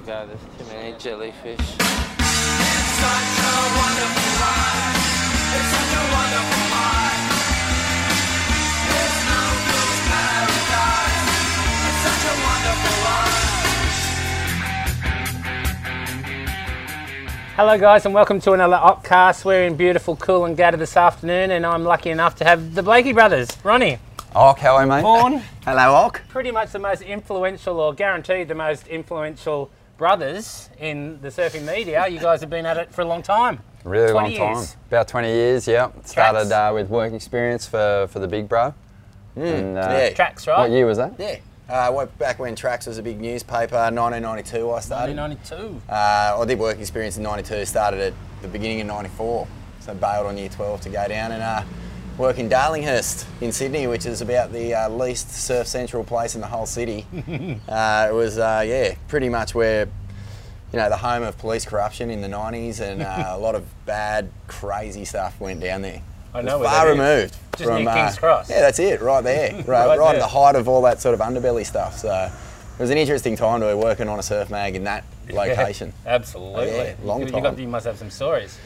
Oh god, there's too many jellyfish. Hello, guys, and welcome to another Occ-Cast. We're in beautiful Coolangatta this afternoon, and I'm lucky enough to have the Blakey brothers, Ronnie, Ock, how are you, mate? Vaughan, Hello, Ock. pretty much the most influential, or guaranteed the most influential brothers in the surfing media. You guys have been at it for a long time. Really long years. time. About 20 years, yeah. Started uh, with work experience for, for the big bro. and, uh, yeah. Tracks, right? What year was that? Yeah. Uh, went back when Tracks was a big newspaper, 1992 I started. 1992. Uh, I did work experience in 92, started at the beginning of 94. So bailed on year 12 to go down and uh, work in Darlinghurst in Sydney, which is about the uh, least surf central place in the whole city. uh, it was, uh, yeah, pretty much where, you know, the home of police corruption in the 90s and uh, a lot of bad, crazy stuff went down there. I know far removed Just from near King's uh, Cross. Yeah, that's it, right there, right, Right right, there. at the height of all that sort of underbelly stuff. So it was an interesting time to be working on a surf mag in that location. Absolutely. Yeah, long you, you, time. got, you must have some stories.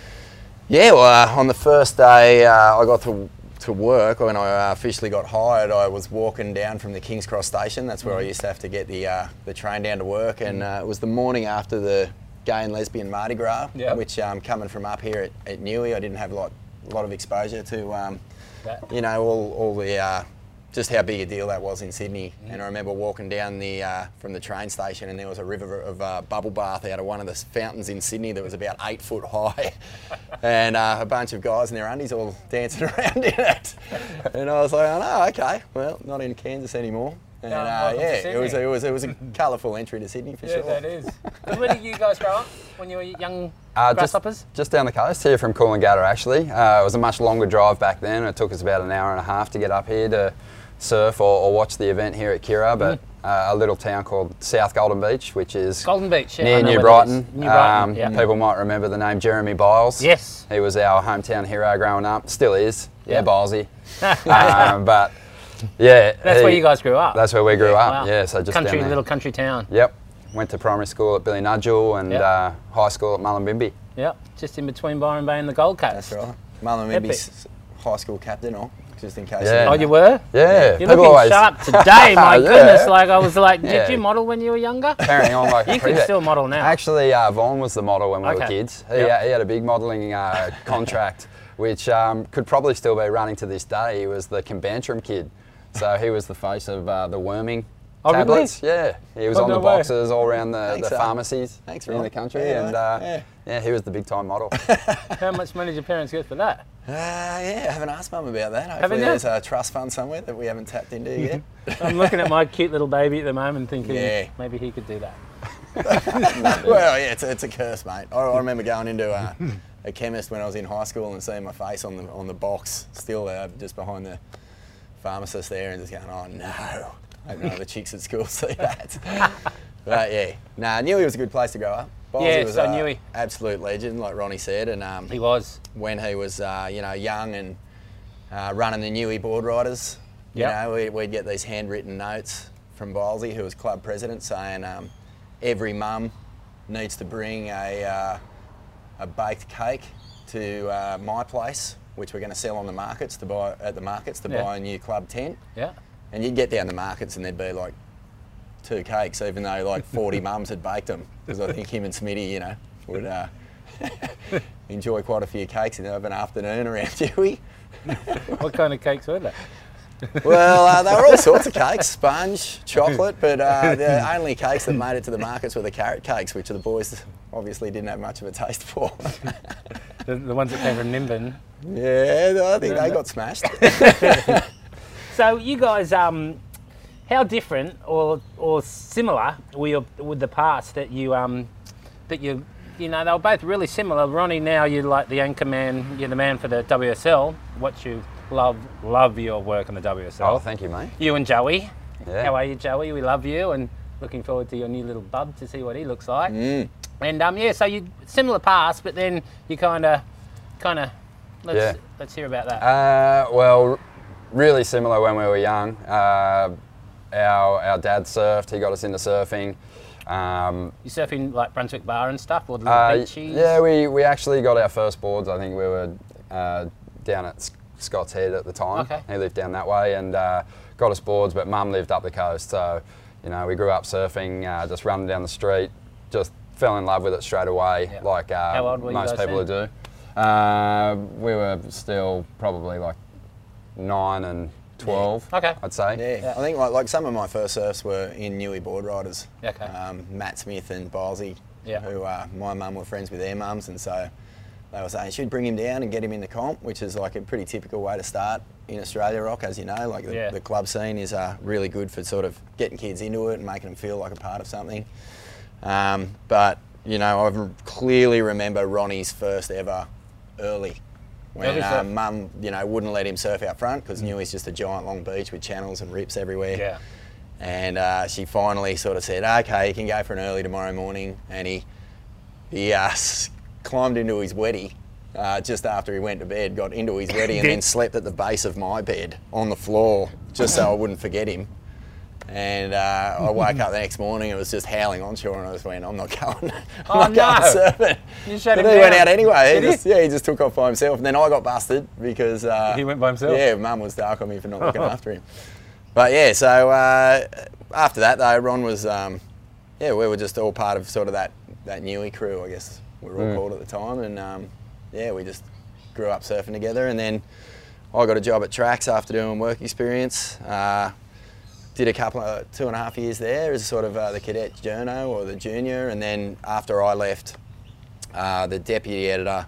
Yeah, well, uh, on the first day uh, I got to, to work, when I uh, officially got hired, I was walking down from the King's Cross station. That's where I used to have to get the, uh, the train down to work. And uh, it was the morning after the gay and lesbian Mardi Gras, Yep. which um, coming from up here at, at Newey, I didn't have a lot, a lot of exposure to, um, you know, all, all the, uh, just how big a deal that was in Sydney. And I remember walking down the uh, from the train station, and there was a river of uh, bubble bath out of one of the fountains in Sydney that was about eight foot high, and uh, a bunch of guys in their undies all dancing around in it. And I was like, oh, no, okay, well, not in Kansas anymore. And No, uh, yeah, it was it was it was a colourful entry to Sydney for Yeah, sure. that is. So where did you guys grow up when you were young Uh, just, grasshoppers? just down the coast here from Coolangatta, actually. Uh, it was a much longer drive back then. It took us about an hour and a half to get up here to surf or, or watch the event here at Kirra, but uh, a little town called South Golden Beach, which is Mm. Golden Beach, yeah, near New Brighton. New Brighton, Um, yeah. People might remember the name Jeremy Byles. Yes. He was our hometown hero growing up, still is. Yeah, Yeah. Bylesy. um, but yeah. That's he- where you guys grew up. That's where we grew up. Wow. Yeah, so just country, down there. little country town. Yep. Went to primary school at Billinudgel and Yep. uh, high school at Mullumbimby. Yep, just in between Byron Bay and the Gold Coast. That's right. Mullumbimby's high school captain, or just in case. Yeah. Oh, you were? Yeah, You're people looking always sharp today, my Yeah. goodness. Like I was like, did Yeah. you model when you were younger? carrying on like You can still model now. Actually, uh, Vaughan was the model when we were Okay. kids. He, Yep. he had a big modelling uh, contract, which um, could probably still be running to this day. He was the Combantrin kid, so he was the face of uh, the worming. Oh, really? tablets. Yeah, he was Oh, on no the way. boxes all around the, Thanks, the uh, pharmacies thanks, in the country, Yeah, and uh, yeah. yeah, he was the big time model. How much money did your parents get for that? Uh, yeah, I haven't asked mum about that. Haven't Hopefully you? there's a trust fund somewhere that we haven't tapped into yet. I'm looking at my cute little baby at the moment thinking Yeah. maybe he could do that. well, yeah, it's a, it's a curse, mate. I, I remember going into a, a chemist when I was in high school and seeing my face on the on the box, still uh, just behind the pharmacist there, and just going, oh no, I of the chicks at school see that. but yeah, nah, Newey was a good place to grow up. Bosey Yeah, was so a Newey. absolute legend, like Ronnie said, and um, He was. when he was uh, you know young and uh, running the Newey board riders. You know, we, we'd get these handwritten notes from Bylesy, who was club president, saying um, every mum needs to bring a, uh, a baked cake to uh, my place, which we're going to sell on the markets to buy at the markets to Yeah. buy a new club tent. Yeah. And you'd get down the markets and there'd be like two cakes, even though like 40 mums had baked them, because I think him and Smitty, you know, would uh, enjoy quite a few cakes and have an afternoon around Dewey. What kind of cakes were they? Well, uh, they were all sorts of cakes, sponge, chocolate, but uh, the only cakes that made it to the markets were the carrot cakes, which the boys obviously didn't have much of a taste for. The, the ones that came from Nimbin. yeah, I think they got smashed. So you guys, um, how different or or similar were your, with the past that you um, that you you know they were both really similar. Ronnie, now you're like the anchor man, you're the man for the WSL. What you love love your work on the WSL. oh, thank you, mate. You and Joey. Yeah. How are you, Joey? We love you and looking forward to your new little bub to see what he looks like. Mm. And um, yeah, so you similar past, but then you kind of, kind of, let's Yeah. let's hear about that. Uh, well, really similar when we were young. Uh, our, our dad surfed, he got us into surfing. Um, You surfing like Brunswick Bar and stuff, or the uh, beaches? yeah, we, we actually got our first boards. I think we were uh, down at Scott's Head at the time. Okay. He lived down that way and uh, got us boards, but mum lived up the coast. So, you know, we grew up surfing, uh, just running down the street, just fell in love with it straight away, Yeah. like uh, How old were you most people then? do. Uh, we were still probably like nine and 12, Okay. I'd say. Yeah, I think like, like some of my first surfs were in Newey board riders. Okay. Um, Matt Smith and Bylesy, Yeah. who uh, my mum were friends with their mums, and so they were saying she'd bring him down and get him in the comp, which is like a pretty typical way to start in Australia rock, as you know. Like the, Yeah. the club scene is uh, really good for sort of getting kids into it and making them feel like a part of something. Um, but you know, I clearly remember Ronnie's first ever early. When uh, mum, you know, wouldn't let him surf out front because Newey's just a giant long beach with channels and rips everywhere. Yeah. And uh, she finally sort of said, "Okay, you can go for an early tomorrow morning." And he he uh, climbed into his weddy uh, just after he went to bed, got into his weddy, and then slept at the base of my bed on the floor just so I wouldn't forget him. And uh, I woke up the next morning, it was just howling onshore, and I just went, "I'm not going, I'm Oh, not going no. surfing." You shut but him he went out anyway. He Did he? just, yeah, he just took off by himself, and then I got busted because uh, He went by himself? Yeah, mum was dark on me for not looking after him. But yeah, so uh, after that though, Ron was, um, yeah, we were just all part of sort of that that Newey crew, I guess we were all Mm. called at the time, and um, yeah, we just grew up surfing together, and then I got a job at Tracks after doing work experience. Uh, did a couple of two and a half years there as sort of uh, the cadet journo or the junior, and then after I left, uh, the deputy editor,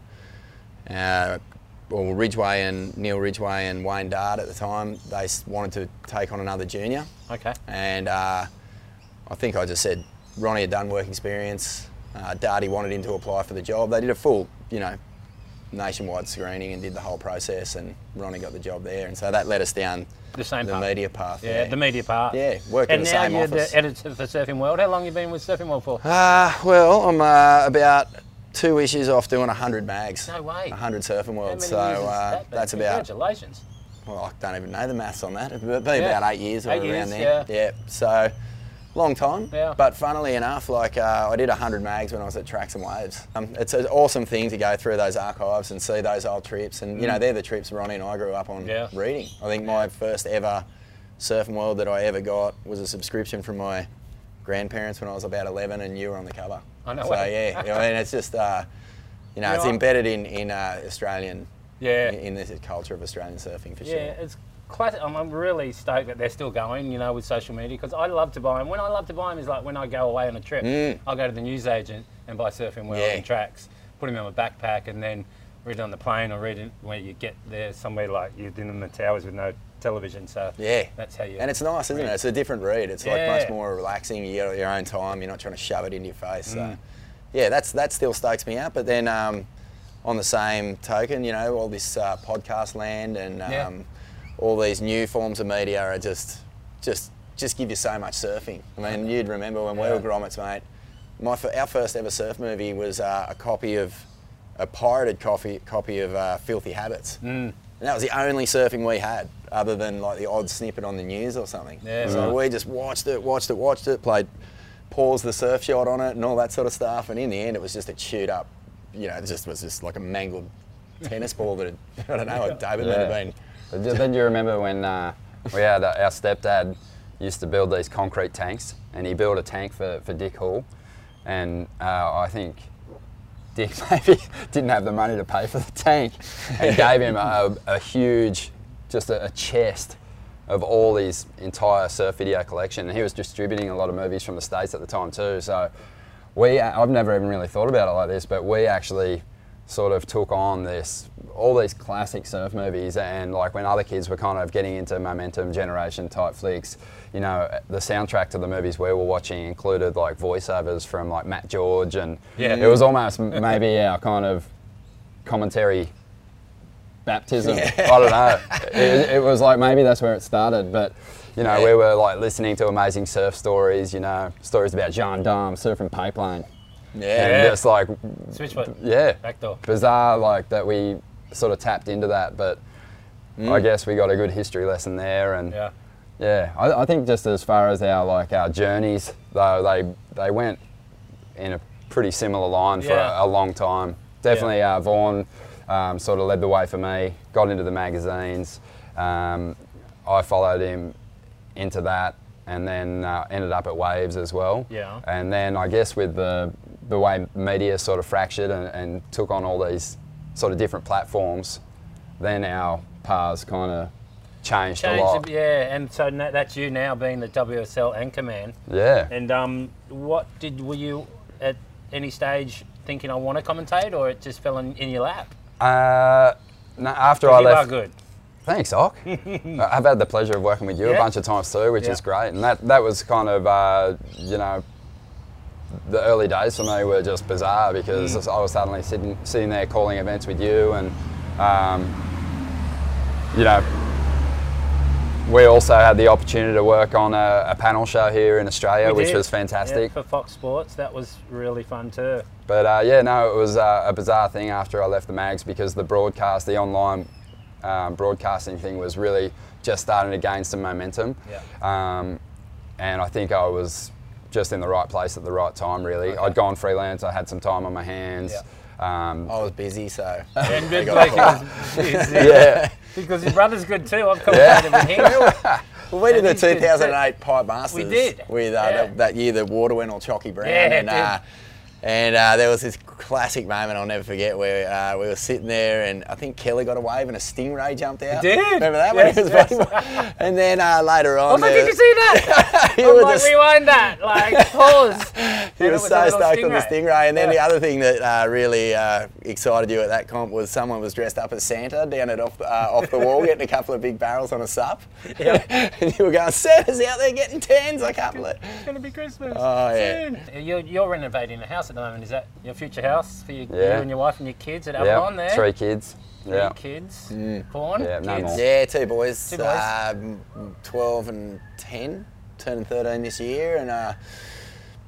uh, well, Ridgeway and Neil Ridgeway and Wayne Dart at the time, they wanted to take on another junior, Okay. and uh, I think I just said Ronnie had done work experience. Uh, Darty wanted him to apply for the job. They did a full, you know, nationwide screening and did the whole process, and Ronnie got the job there, and so that led us down The same the path. media path. Yeah, the media path. Yeah, worked in and the now same you're office. the editor for Surfing World. How long you been with Surfing World for? Uh, well, I'm uh, about two issues off doing 100 mags. No way. 100 surfing world. So uh, that that's about, Congratulations. well, I don't even know the maths on that. It'd be Yeah. about eight years or Eight around years, there. yeah. So long time. Yeah. But funnily enough, like uh, I did 100 mags when I was at Tracks and Waves. Um, it's an awesome thing to go through those archives and see those old trips. And, you know, they're the trips Ronnie and I grew up on Mm. Yeah. reading. I think my first ever surfing world that I ever got was a subscription from my grandparents when I was about 11 and you were on the cover. I know So, yeah, I mean, it's just, uh, you know, You it's know, embedded in, in uh, Australian, Yeah. in, in this culture of Australian surfing for Yeah, sure. it's classic. I'm, I'm really stoked that they're still going, you know, with social media because I love to buy them. When I love to buy them is like when I go away on a trip, Mm. I'll go to the newsagent and buy Surfing World Yeah. and tracks, put them in my backpack, and then read it on the plane or read it where you get there somewhere like you're in the towers with no television. So Yeah. that's how you. And it's nice, isn't it? It's a different read. It's like much more relaxing. You get your own time. You're not trying to shove it in your face. So, Mm. yeah, that's that still stokes me out. But then, um, on the same token, you know, all this uh, podcast land and um, Yeah. All these new forms of media are just, just, just give you so much surfing. I mean, you'd remember when we were grommets, mate. My our first ever surf movie was uh, a copy of, a pirated copy copy of uh, Filthy Habits. Mm. And that was the only surfing we had, other than like the odd snippet on the news or something. Yeah, so right. we just watched it, watched it, watched it, played, paused the surf shot on it and all that sort of stuff. And in the end, it was just a chewed up, you know, it just was just like a mangled tennis ball that had, I don't know, David might have been. But do- Then you remember when uh, we had uh, our stepdad used to build these concrete tanks, and he built a tank for, for Dick Hoole, and uh, I think Dick maybe didn't have the money to pay for the tank, and gave him a, a huge, just a, a chest of all his entire surf video collection, and he was distributing a lot of movies from the states at the time too. So we, I've never even really thought about it like this, but we actually sort of took on this all these classic surf movies and like when other kids were kind of getting into momentum generation type flicks you know the soundtrack to the movies we were watching included like voiceovers from like matt george and Yeah. it was almost maybe our kind of commentary baptism i don't know it, it was like maybe that's where it started but you know Yeah. we were like listening to amazing surf stories you know stories about jean Dam surfing pipeline Yeah. and just like Switchfoot. yeah Backdoor. bizarre like that we sort of tapped into that but i guess we got a good history lesson there and Yeah. Yeah, I, I think just as far as our like our journeys, though they they went in a pretty similar line for Yeah. a, a long time. Definitely, uh, Vaughan um, sort of led the way for me. Got into the magazines. Um, I followed him into that, and then uh, ended up at Waves as well. Yeah. And then I guess with the the way media sort of fractured and, and took on all these sort of different platforms, then our paths kind of changed, a lot. Yeah, and so that's you now being the WSL anchor man. Yeah. And um, what did were you at any stage thinking I want to commentate, or it just fell in, in your lap? Uh, no, after I you left, are good. thanks, Ock. I've had the pleasure of working with you a bunch of times too, which Yeah. is great. And that that was kind of uh, you know the early days for me were just bizarre because Mm. I was suddenly sitting sitting there calling events with you, and um, you know. We also had the opportunity to work on a, a panel show here in Australia, which was fantastic. Yeah, for Fox Sports. That was really fun too. But uh, yeah, no, it was uh, a bizarre thing after I left the mags because the broadcast, the online um, broadcasting thing was really just starting to gain some momentum. Yeah. Um, and I think I was just in the right place at the right time, really. Okay. I'd gone freelance, I had some time on my hands. Um, I was busy, so. And I good got like caught. he was- yeah. because his brother's good too. I've commentated with him. Well, we did And the he's good too. 2008 Pipe Masters. We did, With uh, yeah. that, that year, the water went all chalky brown. Yeah, it and did. uh, and uh, there was this classic moment I'll never forget where uh, we were sitting there and I think Kelly got a wave and a stingray jumped out. did. Remember that when he was Yes. And then uh, later on, was there- did you see that? I'm was like, rewind that. Like, pause. he it was, so stoked on the stingray. And then the other thing that uh, really uh, excited you at that comp was someone was dressed up as Santa down at off, uh, off the wall, getting a couple of big barrels on a sup. Yeah. and you were going, Santa's out there getting tens. I can't believe. It's going to be Christmas. Oh, yeah. You're, you're renovating a house at the moment. Is that your future house for you, Yeah. you and your wife and your kids at yeah, Avalon there? three kids. Three Yeah. kids. Porn? Yeah, no kids. more. Yeah, two boys. Two boys. Um, 12 and 10, turning 13 this year, and uh,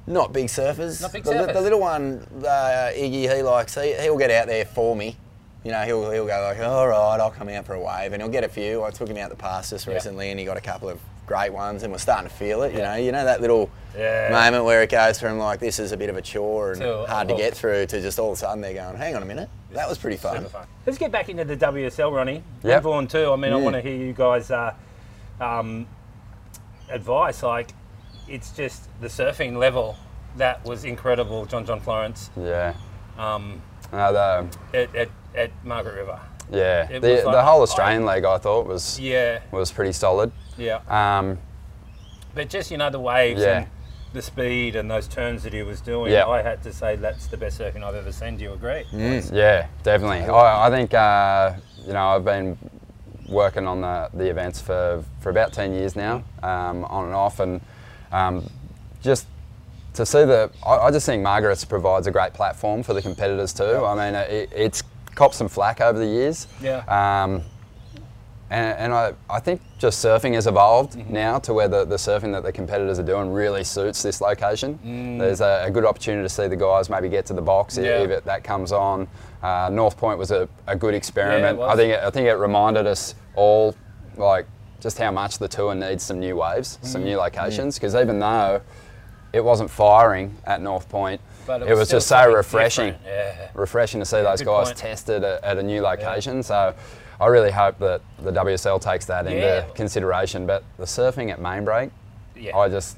not big surfers. Not big the, surfers. the little one, uh, Iggy, he likes, he, he'll get out there for me. You know, he'll, he'll go like, all right, I'll come out for a wave, and he'll get a few. I took him out the pass just Yeah. recently, and he got a couple of great ones, and we're starting to feel it. You know, you know that little Yeah. moment where it goes from like this is a bit of a chore and To, hard to oh. get through to just all of a sudden they're going, hang on a minute, that was pretty fun. Fun. Let's get back into the WSL, Ronnie. Yep. Vaughan too. I mean, I want to hear you guys' uh, um, advice. Like, it's just the surfing level that was incredible, John John Florence, Yeah. um, the, at, at, at Margaret River. Yeah. It The, like- the whole Australian leg I thought was Yeah, was pretty solid. yeah. Um, But just you know the waves Yeah. and the speed and those turns that he was doing. Yeah. I had to say that's the best surfing I've ever seen. Do you agree? Yeah, definitely. I, I think uh, you know I've been working on the, the events for, for about ten years now, um, on and off, and um, just to see the I, I just think Margaret's provides a great platform for the competitors too. I mean, it, it's copped some flack over the years. Yeah. Um, and, and I, I think just surfing has evolved Mm-hmm. now to where the, the surfing that the competitors are doing really suits this location. Mm. There's a, a good opportunity to see the guys maybe get to the box if- Yeah. if it, that comes on. Uh, North Point was a, a good experiment. was. I think it, I think it reminded us all like just how much the tour needs some new waves, some Mm. new locations. Because even though it wasn't firing at North Point, But it was, still just so refreshing. Yeah. refreshing to see those guys point. tested at, at a new location. So I really hope that the WSL takes that Yeah. into consideration. But the surfing at Main Break, Yeah. I just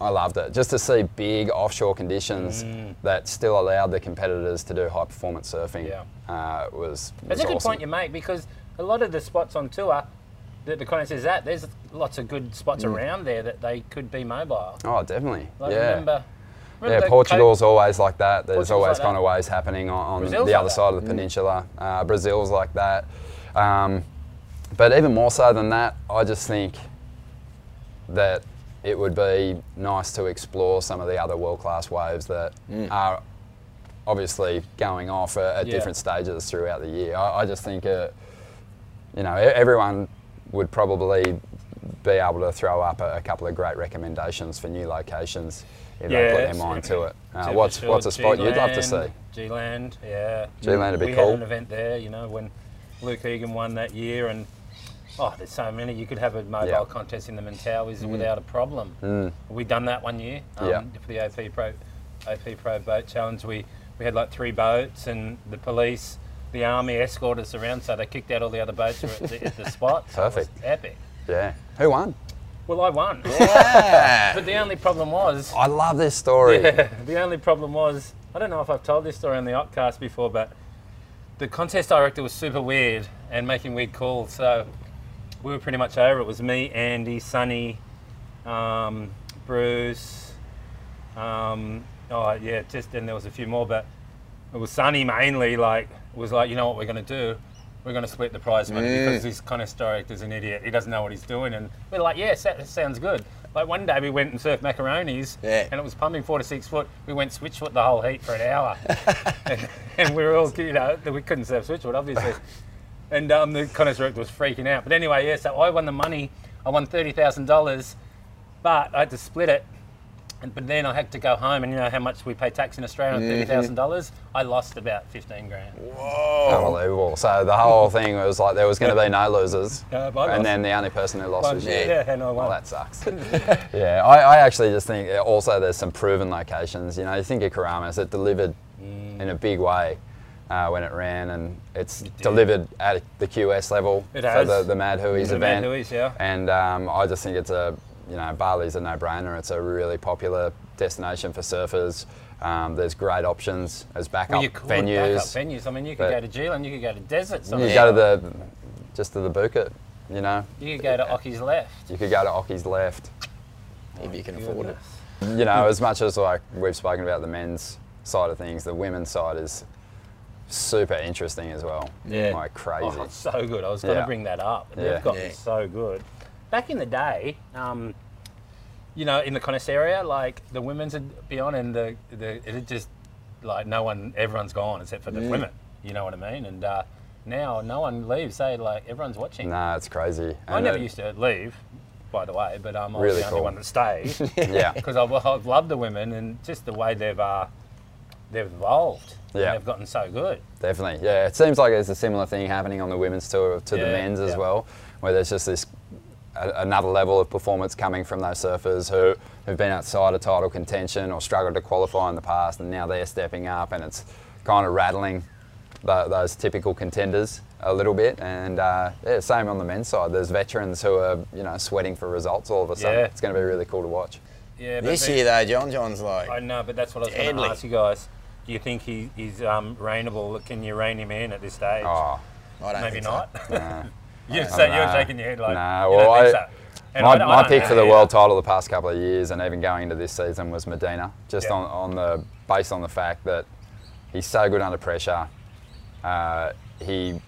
I loved it. Just to see big offshore conditions Mm. that still allowed the competitors to do high performance surfing Yeah. uh, was, was That's a good point you make because a lot of the spots on tour that the Connex is at, there's lots of good spots around there that they could be mobile. Oh, definitely. Like Mm. yeah. remember, remember yeah, Portugal's always like that. There's Portugal's always like kind that. of waves happening on, on the other that. side of the peninsula. Uh, Brazil's like that. Um, but even more so than that, I just think that it would be nice to explore some of the other world class waves that are obviously going off at, at Yeah. different stages throughout the year. I, I just think, uh, you know, everyone would probably be able to throw up a, a couple of great recommendations for new locations if they Yeah, put their mind to it. Uh, what's what's a spot you'd love to see? G-Land, yeah. G-Land would be we cool. had an event there, you know, when Luke Egan won that year, and Oh, there's so many. You could have a mobile contest in the Mentawais without a problem. Mm. We done that one year um, for the AP Pro AP Pro Boat Challenge. We we had like three boats, and the police, the army escorted us around, so they kicked out all the other boats at the, at the spot. So Perfect. epic. Yeah. Who won? Well, I won, Yeah. but the only problem was. I love this story. Yeah, the only problem was I don't know if I've told this story on the Occ-Cast before, but the contest director was super weird and making weird calls. So we were pretty much over. It was me, Andy, Sonny, um, Bruce. Um, oh yeah, just and there was a few more, but it was Sonny mainly. Like was like, you know what we're going to do. We're going to split the prize money because this contest director's an idiot. He doesn't know what he's doing. And we are like, yes, that sounds good. Like one day we went and surfed macaronis Yeah. and it was pumping four to six foot. We went switchfoot the whole heat for an hour. and, and we were all, you know, we couldn't surf switchfoot, obviously. And um, the contest director was freaking out. But anyway, yeah, so I won the money. I won $30,000, but I had to split it. And, but then I had to go home, and you know how much we pay tax in Australia on thirty thousand dollars. I lost about fifteen grand. Whoa. Unbelievable. So the whole thing was like there was going to be no losers, No, but and then the only person who lost One- was you. yeah, and I won. Well, that sucks. yeah, I, I actually just think uh, also there's some proven locations. You know, you think of Keramas, it delivered Mm. in a big way uh, when it ran, and it's delivered at the QS level It for has. the, the Mad Hueys The Mad event. Hueys, yeah. And um, I just think it's a, you know, Bali's a no-brainer. It's a really popular destination for surfers. Um, there's great options as backup Well, you could venues. backup venues. I mean, you could go to G-Land, you could go to Desert. You Somewhere. could go to the, just to the Bucket, you know. You could go to Occy's left. You could go to Occy's left. If you can afford it. You know, as much as like we've spoken about the men's side of things, the women's side is super interesting as well. Yeah. Like crazy. Oh, it's so good. I was going to Yeah. bring that up. Yeah. They've got Yeah. me so good. Back in the day, um, you know, in the area, like the women's would be on, and the, the it just like no one, everyone's gone except for the Mm. women. You know what I mean? And uh, now no one leaves. Say like everyone's watching. Nah, it's crazy. I And never it- used to leave, by the way, but um, I was Really the only cool. one that stayed Yeah. because I've, I've loved the women and just the way they've uh, they've evolved. and Yeah. they've gotten so good. Definitely, yeah. It seems like there's a similar thing happening on the women's tour to the Yeah, men's as yeah. well, where there's just this a, another level of performance coming from those surfers who have been outside of title contention or struggled to qualify in the past, and now they're stepping up, and it's kind of rattling tho- those typical contenders a little bit. And uh, yeah, same on the men's side. There's veterans who are you know sweating for results all of a sudden. Yeah. It's going to be really cool to watch. Yeah, but This year though, John John's like I know, but that's what I was going to ask you guys. Do you think he, he's um, reignable? Can you rein him in at this stage? Oh, I don't Maybe think so. not. nah. you say you're shaking your head like. Nah, you well, I- so. My, I my pick for the world title the past couple of years, and even going into this season, was Medina. Just Yeah. on, on the based on the fact that he's so good under pressure. Uh, he,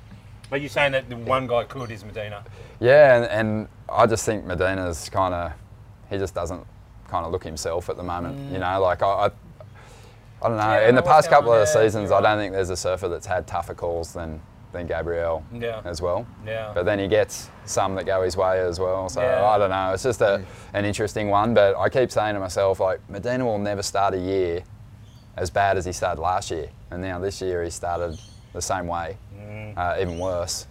But you're saying that the one guy could is Medina. yeah, and, and I just think Medina's kind of he just doesn't kind of look himself at the moment. You know, like I. I I don't know. Mm. Yeah, In the past couple of there. seasons, I don't think there's a surfer that's had tougher calls than than Gabriel Yeah. as well. Yeah. But then he gets some that go his way as well. So Yeah. I don't know. It's just a, an interesting one. But I keep saying to myself, like, Medina will never start a year as bad as he started last year. And now this year he started the same way, uh, even worse.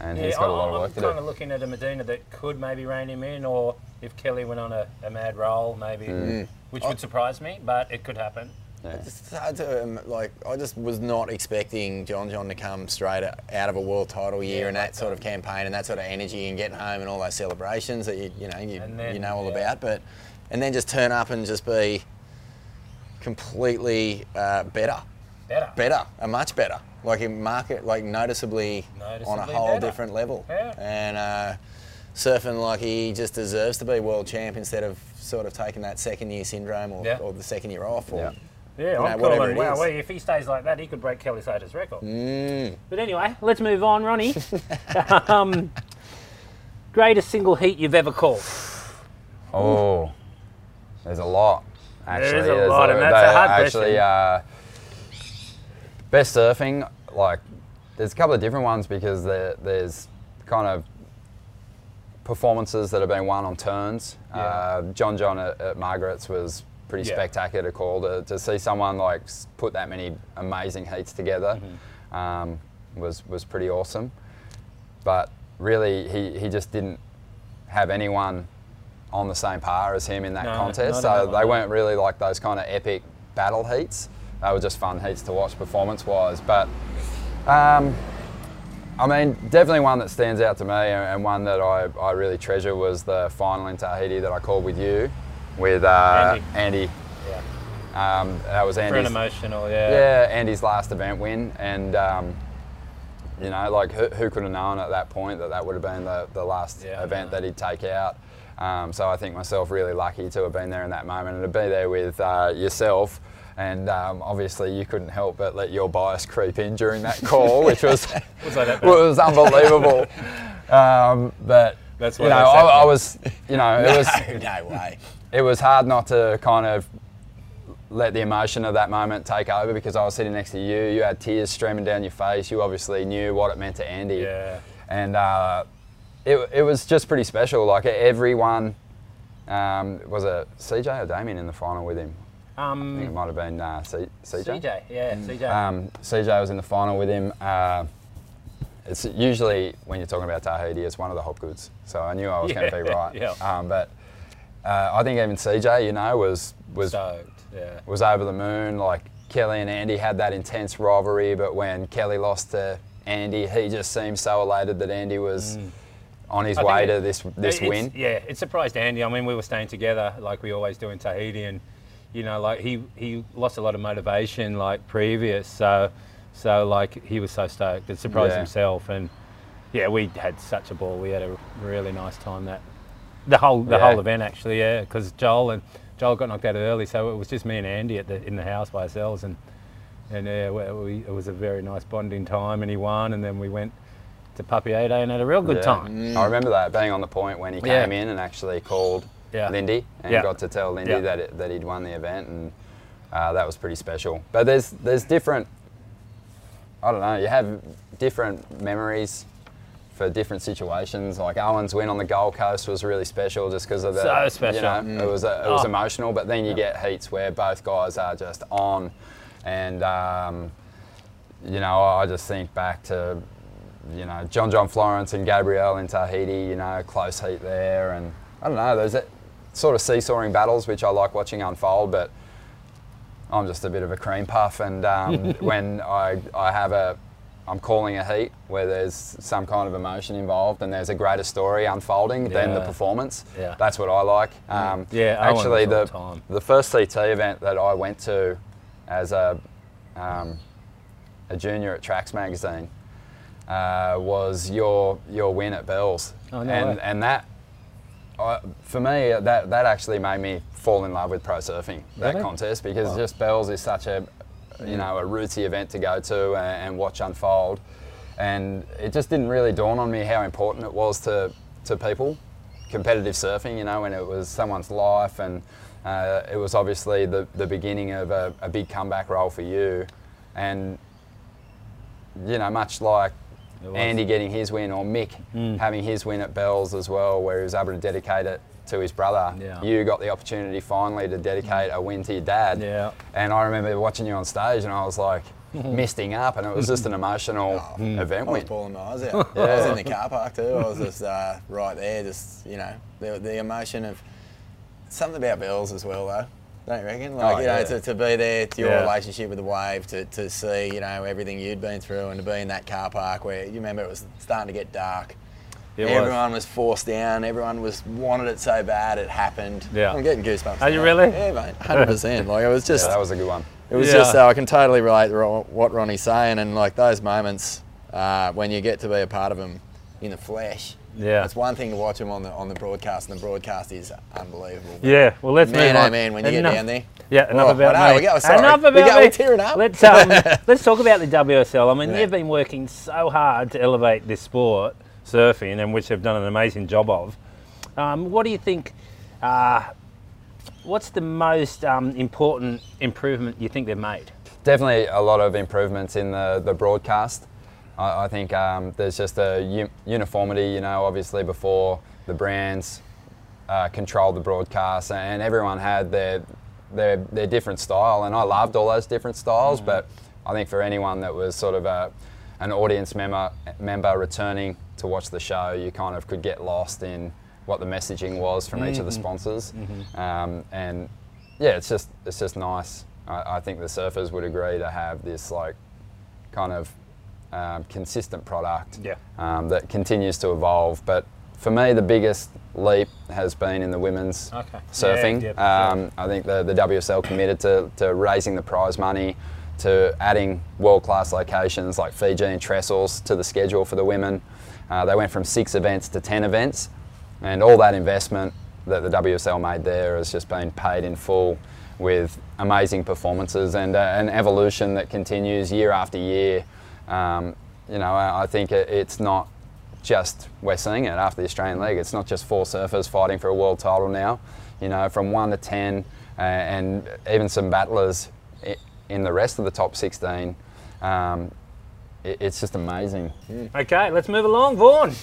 And he's got a lot of I'm work to kind of looking at a Medina that could maybe rein him in, or if Kelly went on a, a mad roll, maybe, Mm. which would surprise me, but it could happen. Yeah. It's hard to um, like. I just was not expecting John John to come straight out of a world title year Yeah, and that sort of campaign and that sort of energy and getting home and all those celebrations that you you know you, then, you know all yeah. about. But and then just turn up and just be completely uh, better, Better. better, a much better. Like in market, like noticeably, on a whole better. different level. Yeah. And uh, surfing like he just deserves to be world champ instead of sort of taking that second year syndrome or, Yeah. or the second year off. Or, Yeah. Yeah, know, I'm whatever calling. it Wow, well, if he stays like that, he could break Kelly Slater's record. Mm. But anyway, let's move on, Ronnie. um, greatest single heat you've ever called? Oh, there's a lot. Actually, is a There's lot, and that's a hard actually, question. Uh, best surfing, like, there's a couple of different ones because there, there's kind of performances that have been won on turns. Yeah. Uh, John John at, at Margaret's was pretty Yeah. spectacular to call. To, to see someone like put that many amazing heats together Mm-hmm. um, was was pretty awesome. But really he, he just didn't have anyone on the same par as him in that No, contest. So they weren't really like those kind of epic battle heats. They were just fun heats to watch performance wise. But um, I mean, definitely one that stands out to me and, and one that I, I really treasure was the final in Tahiti that I called with you, with uh, Andy. Yeah. Um, that was Andy's. emotional, yeah. Yeah, Andy's last event win, and um, you know, like who, who could have known at that point that that would have been the, the last Yeah, event that he'd take out. Um, so I think myself really lucky to have been there in that moment and to be there with uh, yourself. And um, obviously, you couldn't help but let your bias creep in during that call, which was Was that was unbelievable. um, but That's you know, I, I was, you know, it was no way. It was hard not to kind of let the emotion of that moment take over because I was sitting next to you. You had tears streaming down your face. You obviously knew what it meant to Andy. Yeah. And uh, it, it was just pretty special. Like everyone, um, was it CJ or Damien in the final with him? I think it Um, might have been uh, C- CJ. CJ, yeah, CJ. Um, CJ was in the final with him. Uh, it's usually when you're talking about Tahiti, it's one of the Hobgoods. So I knew I was going to be right. yeah. Um, but uh, I think even CJ, you know, was was Stoked, yeah. was over the moon. Like Kelly and Andy had that intense rivalry, but when Kelly lost to Andy, he just seemed so elated that Andy was on his Mm. I way it- to this this It's- win. Yeah, it surprised Andy. I mean, we were staying together like we always do in Tahiti, and you know, like he he lost a lot of motivation like previous, so so like he was so stoked. It surprised Yeah. himself, and yeah, we had such a ball. We had a really nice time that the whole the Yeah. whole event actually, yeah, because Joel and Joel got knocked out early, so it was just me and Andy at the in the house by ourselves, and and yeah, we, it was a very nice bonding time, and he won, and then we went to Papeete and had a real good Yeah. time. I remember that being on the point when he Yeah. came in and actually called Yeah. Lyndie and Yeah. got to tell Lyndie Yeah. that it, that he'd won the event, and uh, that was pretty special. But there's there's different. I don't know. You have different memories for different situations. Like Owen's win on the Gold Coast was really special just because of the. So special. You know, it was a, it was Oh. emotional. But then you get heats where both guys are just on, and um, you know I just think back to you know, John John Florence and Gabriel in Tahiti, you know, close heat there. And I don't know, there's that sort of seesawing battles which I like watching unfold, but I'm just a bit of a cream puff. And um, when I, I have a, I'm calling a heat where there's some kind of emotion involved and there's a greater story unfolding than the performance. Yeah. That's what I like. Um, Yeah, actually, the, the the first CT event that I went to as a, um, a junior at Tracks Magazine uh, was your your win at Bells, Oh, no and way. and that I, for me that that actually made me fall in love with pro surfing that Really? contest because just Bells is such a you know a rootsy event to go to and, and watch unfold, and it just didn't really dawn on me how important it was to to people competitive surfing, you know, when it was someone's life and uh, it was obviously the, the beginning of a, a big comeback role for you. And, you know, much like Andy getting his win or Mick having his win at Bells as well, where he was able to dedicate it to his brother, Yeah. you got the opportunity finally to dedicate a win to your dad. Yeah. And I remember watching you on stage and I was like, misting up, and it was just an emotional event I was win. bawling my eyes out. I was in the car park too. I was just uh, right there, just you know, the, the emotion of something about bells as well, though. Don't you reckon? Like Oh, you know, yeah. to, to be there, to your Yeah. relationship with the wave, to, to see you know everything you'd been through, and to be in that car park where you remember it was starting to get dark. It everyone was. forced down. Everyone was wanted it so bad. It happened. Yeah. I'm getting goosebumps. Are you really? Yeah, mate. Hundred percent. Like it was just. Yeah, that was a good one. It was Yeah. just so I can totally relate to what Ronnie's saying, and like those moments uh, when you get to be a part of them in the flesh. Yeah. it's one thing to watch them on the on the broadcast, and the broadcast is unbelievable. Yeah, well, let's Man, move oh man, when you get Enough- down there. Yeah, enough Oh, about I know, me. we go, sorry. Enough We about go, me. tearing up. Let's um, let's talk about the WSL. I mean, Yeah. they've been working so hard to elevate this sport, surfing, and which they've done an amazing job of. Um, what do you think? Uh, what's the most um, important improvement you think they've made? Definitely a lot of improvements in the, the broadcast. I, I think um, there's just a uniformity, you know, obviously before the brands uh, controlled the broadcast and everyone had their, their, their different style and I loved all those different styles but I think for anyone that was sort of a, an audience member member returning to watch the show, you kind of could get lost in what the messaging was from each of the sponsors, um, and yeah, it's just it's just nice. I, I think the surfers would agree to have this like kind of um, consistent product Yeah. um, that continues to evolve. But for me, the biggest leap has been in the women's Okay. surfing. Yeah, yeah, um, I think the, the WSL committed to, to raising the prize money, to adding world class locations like Fiji and Trestles to the schedule for the women. Uh, they went from six events to 10 events, and all that investment that the WSL made there has just been paid in full with amazing performances and uh, an evolution that continues year after year. Um, you know, I, think it, it's not just we're seeing it after the Australian League. It's not just four surfers fighting for a world title now. You know, from one to ten, uh, and even some battlers in the rest of the top 16. Um, it, it's just amazing. Okay, let's move along. Vaughan,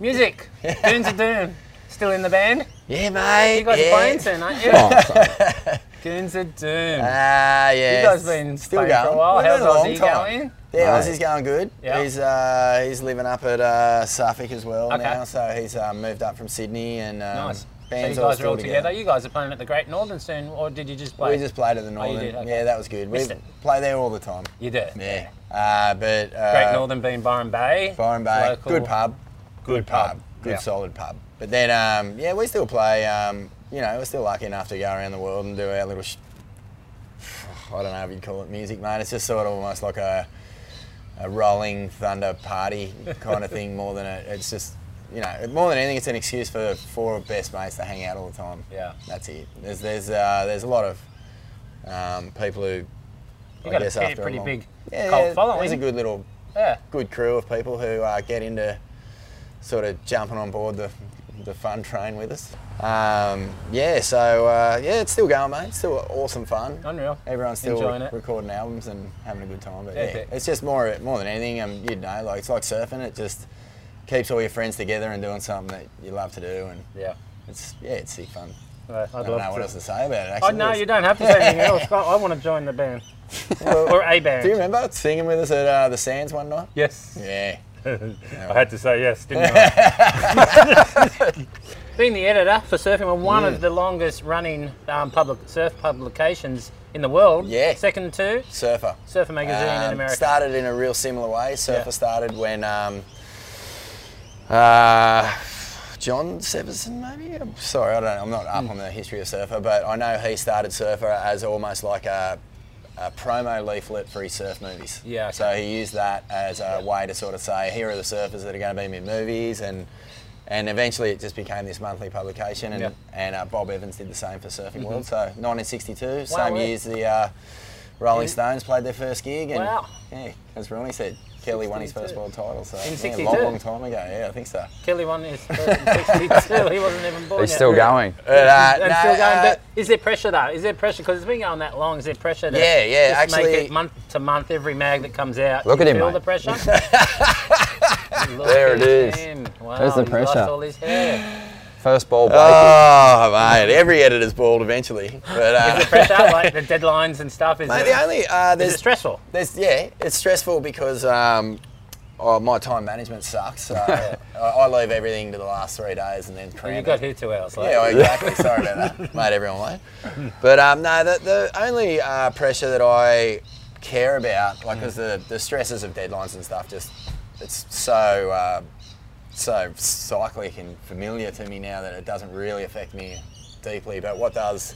music. Goons of Doom. Still in the band? Yeah, mate. You guys yeah. are playing soon, aren't you? Oh, Goons of Doom. Ah, yeah. you guys been still playing going for a while. We've How's been a long Ozzie time. going? Yeah, Right. Ozzie's going good. Yeah. He's uh, he's living up at uh, Suffolk as well Okay. now, so he's uh, moved up from Sydney and um, Nice. So you guys are all together. You guys are playing at the Great Northern soon, or did you just play? We just played at the Oh, Northern. did? Okay. Yeah, that was good. We Missed it. play there all the time. You did. Yeah. Uh, but uh, Great Northern being Byron Bay. Byron Bay, Local- good pub, Good pub, pub. good Yeah. solid pub. But then, um, yeah, we still play. Um, you know, we're still lucky enough to go around the world and do our little. Sh- I don't know if you'd call it music, mate. It's just sort of almost like a a rolling thunder party kind of thing, more than a. It's just. You know, more than anything, it's an excuse for four best mates to hang out all the time. Yeah. that's it. There's there's uh, there's a lot of um, people who. You I got a guess pretty- after pretty long- big yeah, cult yeah, following. There's a good little Yeah. good crew of people who uh, get into sort of jumping on board the, the fun train with us. Um, yeah, so uh, yeah, it's still going, mate. It's still awesome fun. Unreal. Everyone's still Enjoying it. recording albums and having a good time. But Yeah, yeah, it's just more more than anything. Um, you'd know, like it's like surfing. It just keeps all your friends together and doing something that you love to do, and Yeah. it's yeah, it's sick fun. I'd I don't love know what else to say about it. Oh, no, you don't have to say anything else. I, I want to join the band. Well, Or a band. do you remember singing with us at uh, the Sands one night? Yes. Yeah. I had to say yes, didn't I? Being the editor for Surfing, one of the longest running um, public surf publications in the world. Yeah. Second to Surfer. Surfer Magazine in Um, America. Started in a real similar way. Surfer Yeah. started when um, uh, John Severson, maybe. I'm sorry, I don't. know. I'm not Hmm. up on the history of Surfer, but I know he started Surfer as almost like a, a promo leaflet for his surf movies. Yeah, okay. So he used that as a way to sort of say, here are the surfers that are going to be in my movies, and and eventually it just became this monthly publication. And Yeah. And uh, Bob Evans did the same for Surfing World. So 1962, Wow, same yeah. year as the. Uh, Rolling Stones played their first gig, and Wow. yeah, as Ronnie said, Kelly won his first world title. So In yeah, 62? long, long time ago. Yeah, I think so. Kelly won his first in 62. He wasn't even born He's yet. still going. But, uh, And no, still going. uh, but is there pressure though? Is there pressure because it's been going that long? Is there pressure to Yeah, yeah, just make actually- it month to month every mag that comes out? Look at him, Feel mate. the pressure. Look There at it is. him. Wow, There's the he's lost pressure. all his hair. First ball, Blakey. Oh, mate, every editor's bald eventually. But uh, Is the pressure like the deadlines and stuff? Is, mate, it, the only uh, is there's it stressful? There's, yeah, it's stressful because um, oh, my time management sucks. So I, I leave everything to the last three days and then cram You it. got here two hours late. Yeah, well, exactly. Sorry about that. Made everyone late. But um, no, the, the only uh, pressure that I care about, like, because the, the stresses of deadlines and stuff, just it's so uh, so cyclic and familiar to me now that it doesn't really affect me deeply. But what does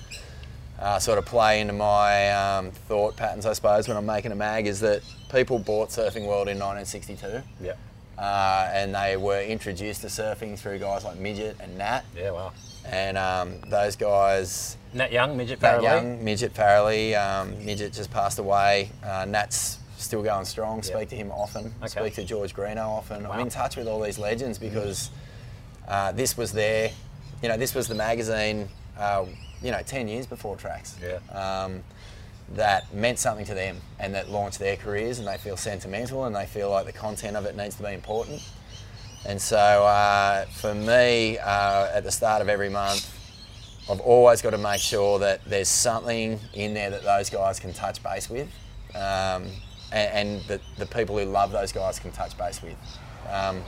uh, sort of play into my um, thought patterns, I suppose, when I'm making a mag, is that people bought Surfing World in 1962. Yeah. Uh, and they were introduced to surfing through guys like Midget and Nat. Yeah. Wow. And um, those guys, Nat Young, midget Nat Young, Midget Farrelly, um, Midget just passed away. Uh, Nat's still going strong. Speak to him often. Okay. Speak to George Greenough often. Wow. I'm in touch with all these legends because uh, this was their, you know, this was the magazine, uh, you know, 10 years before Tracks. Yeah. Um, that meant something to them and that launched their careers and they feel sentimental and they feel like the content of it needs to be important. And so uh, for me, uh, at the start of every month, I've always got to make sure that there's something in there that those guys can touch base with. Um, and, and the, the people who love those guys can touch base with. Um,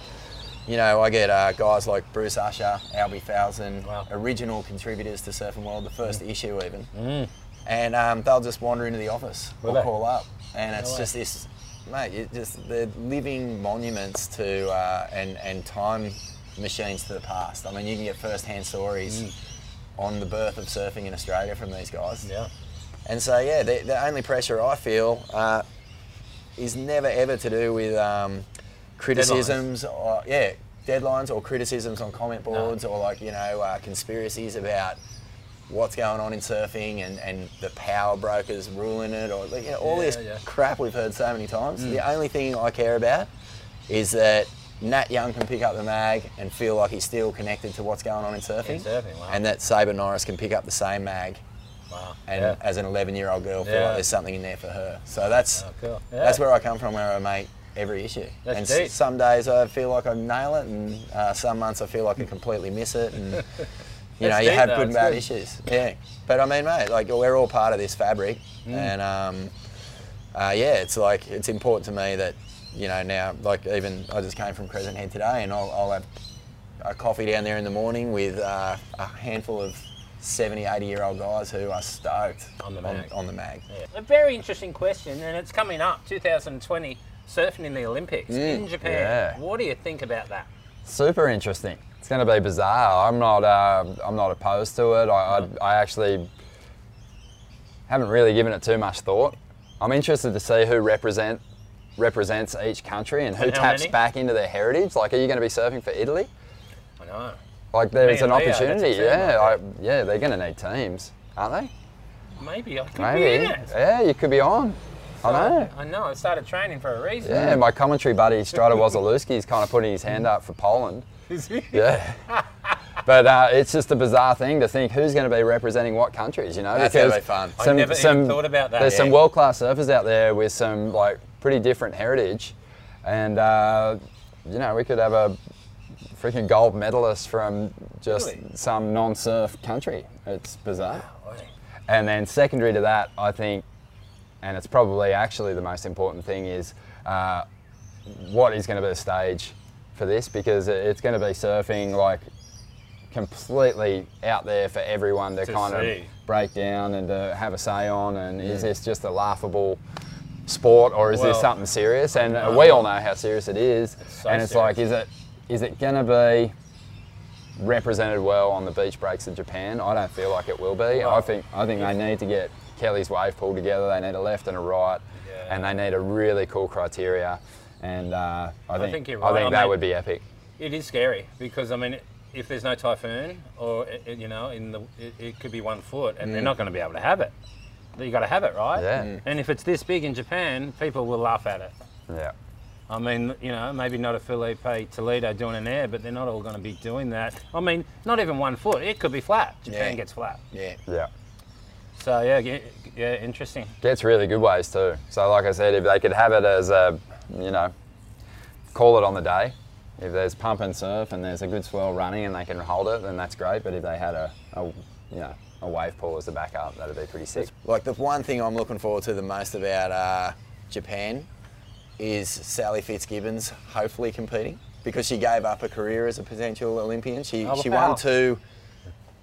you know, I get uh, guys like Bruce Usher, Albe Falzon, Wow. original contributors to Surfing World, the first issue even. Mm. And um, they'll just wander into the office Will or they? call up. And it's way. just this, mate, it just they're living monuments to uh, and, and time machines to the past. I mean, you can get first hand stories on the birth of surfing in Australia from these guys. Yeah. And so, yeah, the, the only pressure I feel uh, is never ever to do with um, criticisms or, yeah, deadlines or criticisms on comment boards or like, you know, uh, conspiracies about what's going on in surfing and, and the power brokers ruling it or you know, all Yeah, this yeah. crap we've heard so many times. The only thing I care about is that Nat Young can pick up the mag and feel like he's still connected to what's going on in surfing. surfing, wow. And that Sabre Norris can pick up the same mag Wow. and yeah. as an 11 year old girl feel Yeah. like there's something in there for her. So that's Oh, cool. that's where I come from, where I make every issue. That's and deep. s- some days I feel like I nail it, and uh, some months I feel like I completely miss it. And you know, you have though, good and bad good. issues. Yeah, but I mean, mate, like we're all part of this fabric, Mm. and um, uh, yeah, it's like it's important to me that you know now, like even I just came from Crescent Head today, and I'll, I'll have a coffee down there in the morning with uh, a handful of 70, 80 year old guys who are stoked On the mag. on the mag. A very interesting question, and it's coming up 2020 surfing in the Olympics in Japan. yeah. What do you think about that? Super interesting. It's going to be bizarre. I'm not. Uh, I'm not opposed to it. I, I, I actually haven't really given it too much thought. I'm interested to see who represent represents each country and who And taps many? back into their heritage. Like, are you going to be surfing for Italy? I know. Like, there's an opportunity. Yeah, like I, yeah, they're going to need teams, aren't they? Maybe I could Maybe. be in it. Yeah, you could be on. I know. I know. I started training for a reason. Yeah, my commentary buddy Strider Wasilewski is kind of putting his hand up for Poland. Is he? Yeah. But uh, it's just a bizarre thing to think who's going to be representing what countries, you know? That's gotta be fun. I never even thought about that. There's some world-class surfers out there with some like pretty different heritage, and uh, you know we could have a freaking gold medalist from just Really? some non-surf country. It's bizarre. And then secondary to that, I think, and it's probably actually the most important thing is uh, what is going to be the stage for this because it's going to be surfing like completely out there for everyone to, To kind see. of break down and to have a say on. And is this just a laughable sport or is Well, this something serious? And uh, we all know how serious it is. so and it's serious. like, is it is it going to be represented well on the beach breaks of Japan? I don't feel like it will be. I think I think they need to get Kelly's wave pulled together. They need a left and a right, Yeah. and they need a really cool criteria. And uh, I think think you're I think I that mean- would be epic. It is scary because I mean, if there's no typhoon, or you know, in the it, it could be one foot, and they're not going to be able to have it. You got to have it, right? Yeah. Mm. And if it's this big in Japan, people will laugh at it. Yeah. I mean, you know, maybe not a Filipe Toledo doing an air, but they're not all going to be doing that. I mean, not even one foot. It could be flat. Japan Yeah. gets flat. Yeah. Yeah. So yeah, yeah, yeah, interesting. Gets really good waves too. So like I said, if they could have it as a, you know, call it on the day. If there's pump and surf and there's a good swell running and they can hold it, then that's great. But if they had a, a you know, a wave pool as a backup, that'd be pretty sick. Like the one thing I'm looking forward to the most about uh, Japan is Sally Fitzgibbons hopefully competing because she gave up a career as a potential Olympian. She Oh, she wow. won two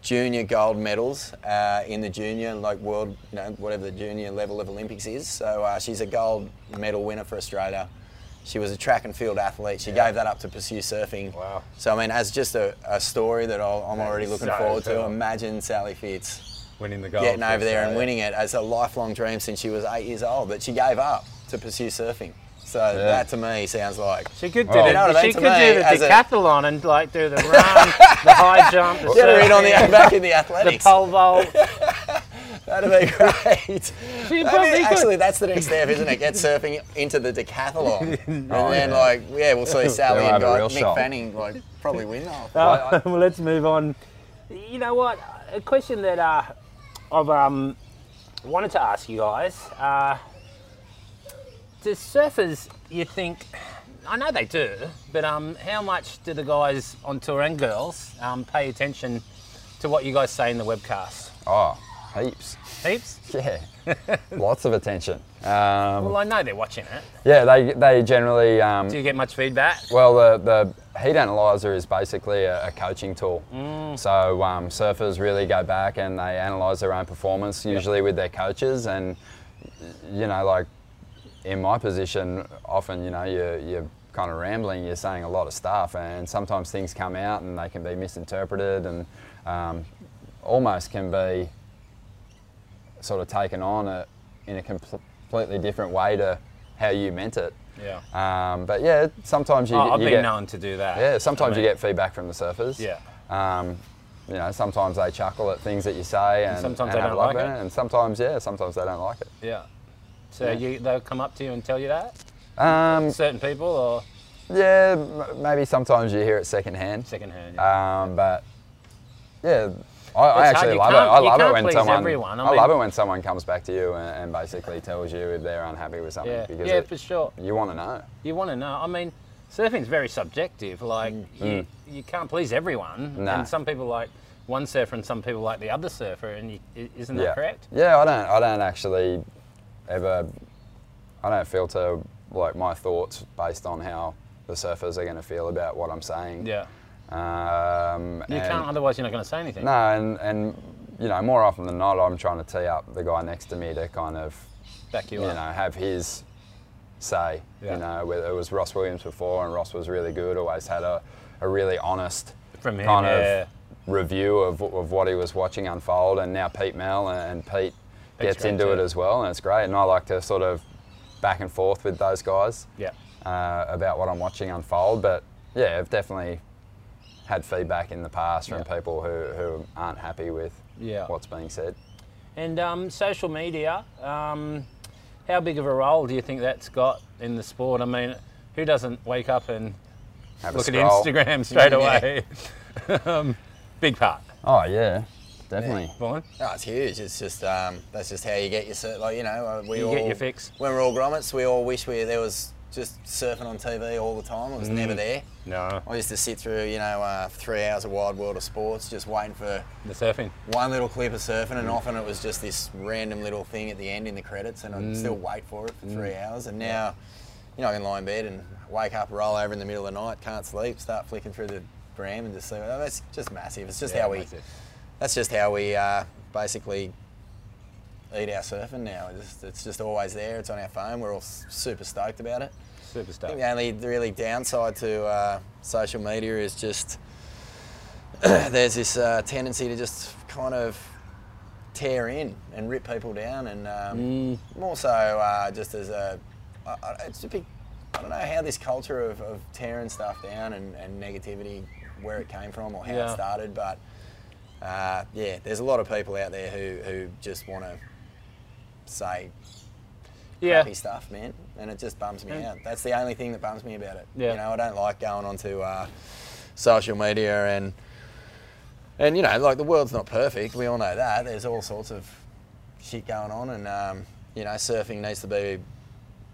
junior gold medals uh, in the junior like world you know whatever the junior level of Olympics is. So uh, she's a gold medal winner for Australia. She was a track and field athlete. She gave that up to pursue surfing. Wow. So I mean, as just a, a story that I'll, I'm already looking so forward to. Imagine Sally Fitz Winning the gold. getting over there and winning it as a lifelong dream since she was eight years old that she gave up to pursue surfing. So that to me sounds like She could do Well, the, You know she could do the as a- decathlon and like do the run, the high jump, the get her in on the back in the athletics, the pole vault. That'd be great. She Maybe probably could. actually, that's the next step, isn't it? Get surfing into the decathlon, and then like yeah, we'll see Sally and have guy, Nick shot. Fanning like probably win that. Uh, well, let's move on. You know what? A question that uh, I've um, wanted to ask you guys. Uh, do surfers, you think, I know they do, but um, how much do the guys on tour and girls um, pay attention to what you guys say in the webcast? Oh, Heaps. Heaps. Yeah. Lots of attention. Um, Well, I know they're watching it. yeah, they, they generally. Um, Do you get much feedback? well, the, the heat analyzer is basically a, a coaching tool. So um, surfers really go back and they analyse their own performance, usually with their coaches. And, you know, like in my position, often, you know, you're, you're kind of rambling, you're saying a lot of stuff, and sometimes things come out and they can be misinterpreted and um, almost can be sort of taken on a, in a compl- completely different way to how you meant it. Yeah. Um, but yeah, sometimes you, Oh, get- I've you been get known to do that. yeah. Sometimes I you get feedback from the surfers. Yeah. Um, you know, sometimes they chuckle at things that you say, and, sometimes and they don't like at it. and sometimes yeah, sometimes they don't like it. Yeah. So Yeah. you they'll come up to you and tell you that Um, certain people or yeah, maybe sometimes you hear it secondhand. secondhand. Yeah. Um, but yeah, I, I actually love it. I love it when someone. everyone. I I, mean- love it when someone comes back to you and, and basically tells you if they're unhappy with something yeah. because Yeah, it- for sure. you want to know. You want to know. I mean, surfing's very subjective. Like you, you can't please everyone, Mm. No. and some people like one surfer and some people like the other surfer, and you, isn't that yeah. correct? Yeah, I don't. I don't actually ever. I don't filter like my thoughts based on how the surfers are going to feel about what I'm saying. Yeah. Um, You can't. Otherwise, you're not going to say anything. No, and and you know more often than not, I'm trying to tee up the guy next to me to kind of Back you, you up. know have his say. Yeah. You know, whether it was Ross Williams before, and Ross was really good. Always had a, a really honest him, kind yeah. of review of, of what he was watching unfold. And now Pete Mel and, and Pete Gets into too. it as well, and it's great. And I like to sort of back and forth with those guys Yeah. uh, about what I'm watching unfold. But yeah, I've definitely had feedback in the past from Yeah. people who, who aren't happy with Yeah. what's being said. And um, social media, um, how big of a role do you think that's got in the sport? I mean, who doesn't wake up and Have look at. Instagram straight away? um, big part. Oh yeah, definitely. Vaughan? No, it's huge. It's just um, that's just how you get your sur- like you know uh, we You all get your fix. when we're all grommets we all wish we there was just surfing on TV all the time. It was Mm. never there. No. I used to sit through you know uh, three hours of Wide World of Sports just waiting for The surfing. one little clip of surfing, Mm. and often it was just this random little thing at the end in the credits, and I'd Mm. still wait for it for three hours. And now, you know, I can lie in bed and wake up, roll over in the middle of the night, can't sleep, start flicking through the gram, and just see. Oh, that's just massive. It's just Yeah, how we. massive. That's just how we uh, basically eat our surfing now. It's just, it's just always there. It's on our phone. We're all super stoked about it. Super I think the only really downside to uh, social media is just there's this uh, tendency to just kind of tear in and rip people down, and um, more so uh, just as a it's a big. I don't know how this culture of, of tearing stuff down and, and negativity, where it came from or how Yeah. it started, but uh, yeah, there's a lot of people out there who, who just want to say Yeah. crappy stuff, man, and it just bums me Yeah. out. That's the only thing that bums me about it. Yeah. You know, I don't like going onto uh, social media and and you know, like the world's not perfect. We all know that. There's all sorts of shit going on, and um, you know, surfing needs to be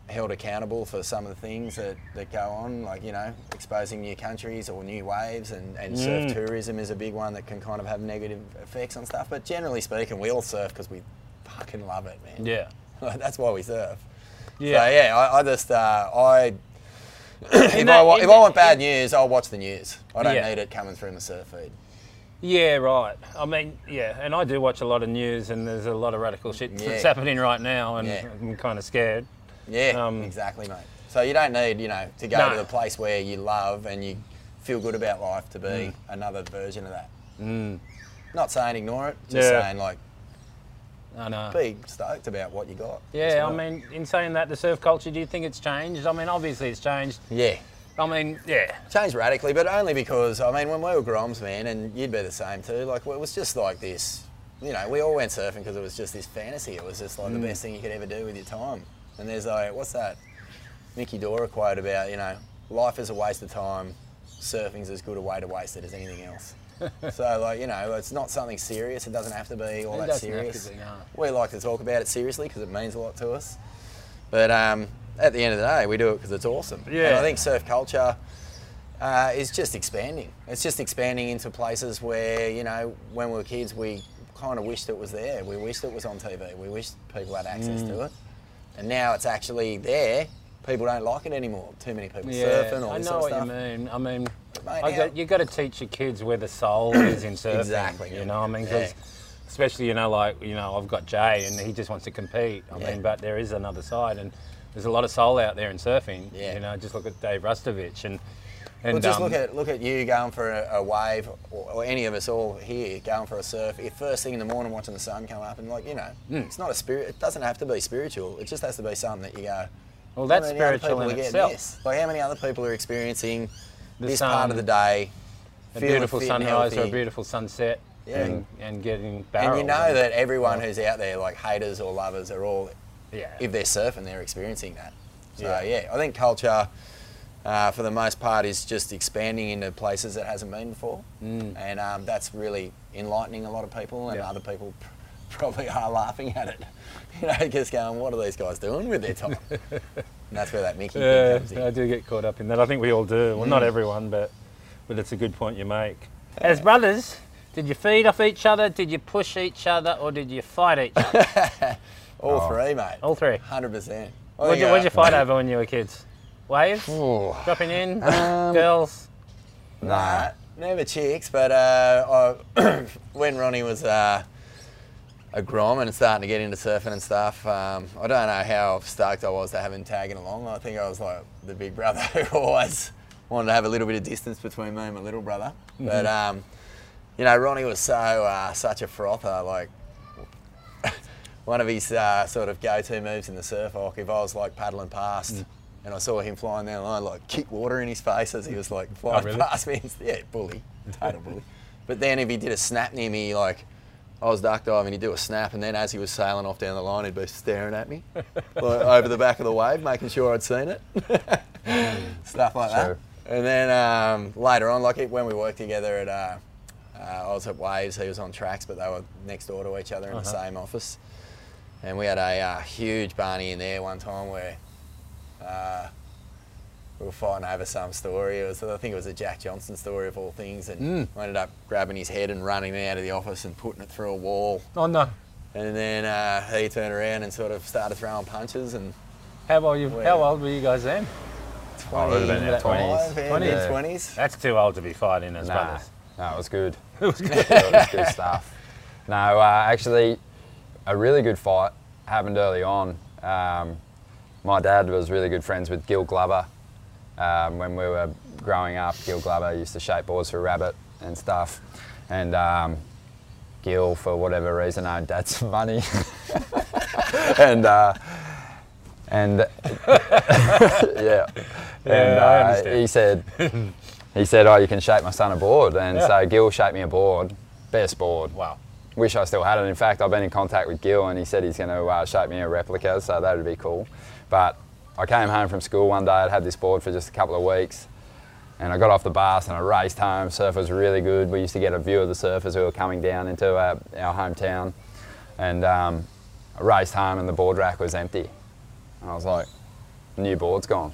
held accountable for some of the things that, that go on, like you know, exposing new countries or new waves, and, and surf Mm. tourism is a big one that can kind of have negative effects on stuff. But generally speaking, we all surf because we fucking love it, man. Yeah. That's why we surf. Yeah. So yeah, I, I just uh, I if, In I wa- if that- I want bad news, I'll watch the news. I don't Yeah. need it coming through my surf feed. Yeah, right. I mean, yeah, and I do watch a lot of news, and there's a lot of radical shit Yeah. that's happening right now, and Yeah. I'm kind of scared. Yeah, Um, exactly, mate. So you don't need you know to go No. to the place where you love and you feel good about life to be Mm. another version of that. Mm. Not saying ignore it, just Yeah. saying like I know. be stoked about what you got. Yeah, I mean, in saying that, the surf culture, do you think it's changed? I mean, obviously it's changed. yeah. I mean, yeah. changed radically, but only because I mean, when we were Groms, man, and you'd be the same too. Like it was just like this. You know, we all went surfing because it was just this fantasy. It was just like the best thing you could ever do with your time. And there's like, what's that? Mickey Dora quote about you know, life is a waste of time. Surfing's as good a way to waste it as anything else. so like you know, it's not something serious. It doesn't have to be all It that doesn't have to serious. be, no. We like to talk about it seriously because it means a lot to us. But um, at the end of the day, we do it because it's awesome. And Yeah. I think surf culture uh, is just expanding. It's just expanding into places where, you know, when we were kids, we kind of wished it was there. We wished it was on TV. We wished people had access Mm. to it. And now it's actually there. People don't like it anymore. Too many people Yeah, surfing, all I know what stuff. you mean. I mean, Mate, got, you got to teach your kids where the soul is in surfing. Exactly. You know, what I mean, 'cause especially you know, like you know, I've got Jay and he just wants to compete. I Yeah. mean, but there is another side, and there's a lot of soul out there in surfing. Yeah. You know, just look at Dave Rastovich and and Well, just um, look at look at you going for a, a wave, or, or any of us all here going for a surf. If first thing in the morning watching the sun come up, and like you know, Hmm. it's not a spirit. It doesn't have to be spiritual. It just has to be something that you go. Well, that's how many other spiritual in itself. This? Like how many other people are experiencing The this part of the day, a beautiful fit and sunrise or a beautiful sunset, Yeah. and, and getting barrels. And you know that everyone who's out there, like haters or lovers, are all yeah, if they're surfing, they're experiencing that. So Yeah. yeah, I think culture, uh, for the most part, is just expanding into places it hasn't been before, and um, that's really enlightening a lot of people, and Mm. Yeah. other people pr- probably are laughing at it. You know, just going, "What are these guys doing with their time?" and that's where that Mickey Yeah, thing comes in. I do get caught up in that. I think we all do. Well, not Mm. everyone, but but it's a good point you make. As brothers, did you feed off each other? Did you push each other, or did you fight each other? All Oh. three, mate. All three. Hundred percent. What'd you, what'd you fight over when you were kids? Waves? Ooh. Dropping in? Um, Girls? Nah, never chicks, but uh, I, when Ronnie was uh, a grom and starting to get into surfing and stuff, um, I don't know how stoked I was to have him tagging along. I think I was like the big brother who always wanted to have a little bit of distance between me and my little brother. But um, you know, Ronnie was so uh, such a frother. Like one of his uh, sort of go-to moves in the surf hawk, if I was like paddling past. And I saw him flying down the line, like kick water in his face as he was like flying really? past me. And, yeah, bully, total bully. But then if he did a snap near me, like I was duck diving, he'd do a snap, and then as he was sailing off down the line, he'd be staring at me like, over the back of the wave, making sure I'd seen it. Stuff like True. that. And then um, later on, like when we worked together at, uh, uh, I was at Waves, he was on tracks, but they were next door to each other in the same office. And we had a uh, huge Barney in there one time where uh, we were fighting over some story. It was, I think it was a Jack Johnson story of all things, and I ended up grabbing his head and running him out of the office and putting it through a wall. Oh, no. And then uh, he turned around and sort of started throwing punches and How old, you, how old were you guys then? Oh, it would have been in our 20s. 25, 20s. 20s. That's too old to be fighting as Nah, brothers. no, it was good. it was good. it was good stuff. No, uh, actually, a really good fight happened early on. Um, my dad was really good friends with Gil Glover. Um, when we were growing up, Gil Glover used to shape boards for Rabbit and stuff. And um, Gil, for whatever reason, owed Dad some money. and uh, and yeah, and I uh, he said he said, "Oh, you can shape my son a board." And Yeah. so Gil shaped me a board, best board. Wow. Wish I still had it. In fact, I've been in contact with Gil, and he said he's going to uh, shape me a replica, so that would be cool. But I came home from school one day. I'd had this board for just a couple of weeks, and I got off the bus and I raced home. Surf was really good. We used to get a view of the surfers who were coming down into our, our hometown, and um, I raced home, and the board rack was empty. And I was like, "New board's gone."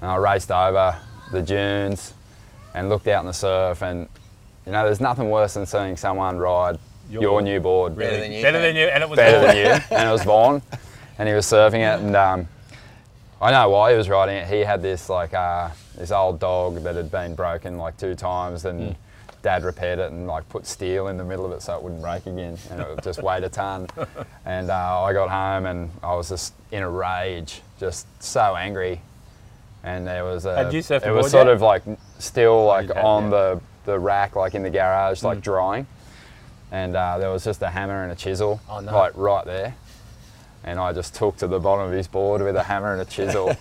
And I raced over the dunes and looked out in the surf, and you know, there's nothing worse than seeing someone ride Your your, new board Better than you, Better than you, and it was better all- than you, and it was Vaughan, and he was surfing it, and um, I know why he was riding it. He had this like uh, this old dog that had been broken like two times, and Dad repaired it and like put steel in the middle of it so it wouldn't break again, and it just weighed a ton. And uh, I got home and I was just in a rage, just so angry. And there was a, Had you surfed it was sort yet? of like still like you had, on yeah. the the rack, like in the garage, like drying and uh, there was just a hammer and a chisel, Oh, no. like right there. And I just took to the bottom of his board with a hammer and a chisel,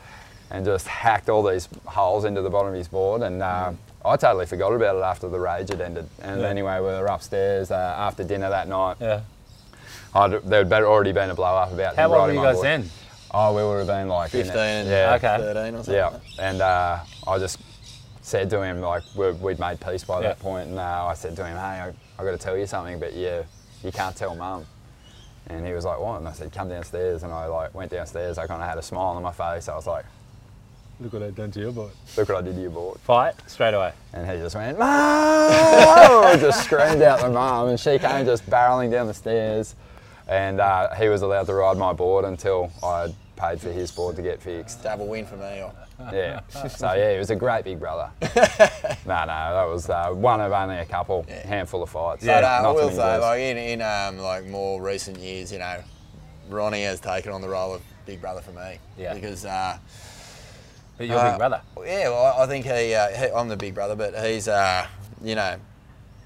and just hacked all these holes into the bottom of his board. And uh, I totally forgot about it after the rage had ended. And Yeah. anyway, we were upstairs uh, after dinner that night. Yeah. I'd, there'd better already been a blow up about How him old were you my guys board. then? Oh, we would have been like in it. 15 and yeah, Okay. 13 or something. yeah, and uh, I just said to him like we we'd made peace by Yeah. that point, and uh, I said to him, "Hey, I, I got to tell you something, but you you can't tell mum." And he was like, "What?" And I said, "Come downstairs." And I like went downstairs. I kind of had a smile on my face. I was like, Look what I've done to your boy. Look what I did to your board. Fight straight away. And he just went, Mum! just screamed out my mum, and she came just barreling down the stairs. And uh, he was allowed to ride my board until I had paid for his board to get fixed. Double win for me. Or, Yeah. So yeah, he was a great big brother. no, no, that was uh, one of only a couple, handful of fights. but uh, I will say, girls. like in, in um, like more recent years, you know, Ronnie has taken on the role of big brother for me. Yeah. Because uh, But your Uh, big brother. yeah, well, I think he, uh, he I'm the big brother, but he's uh, you know,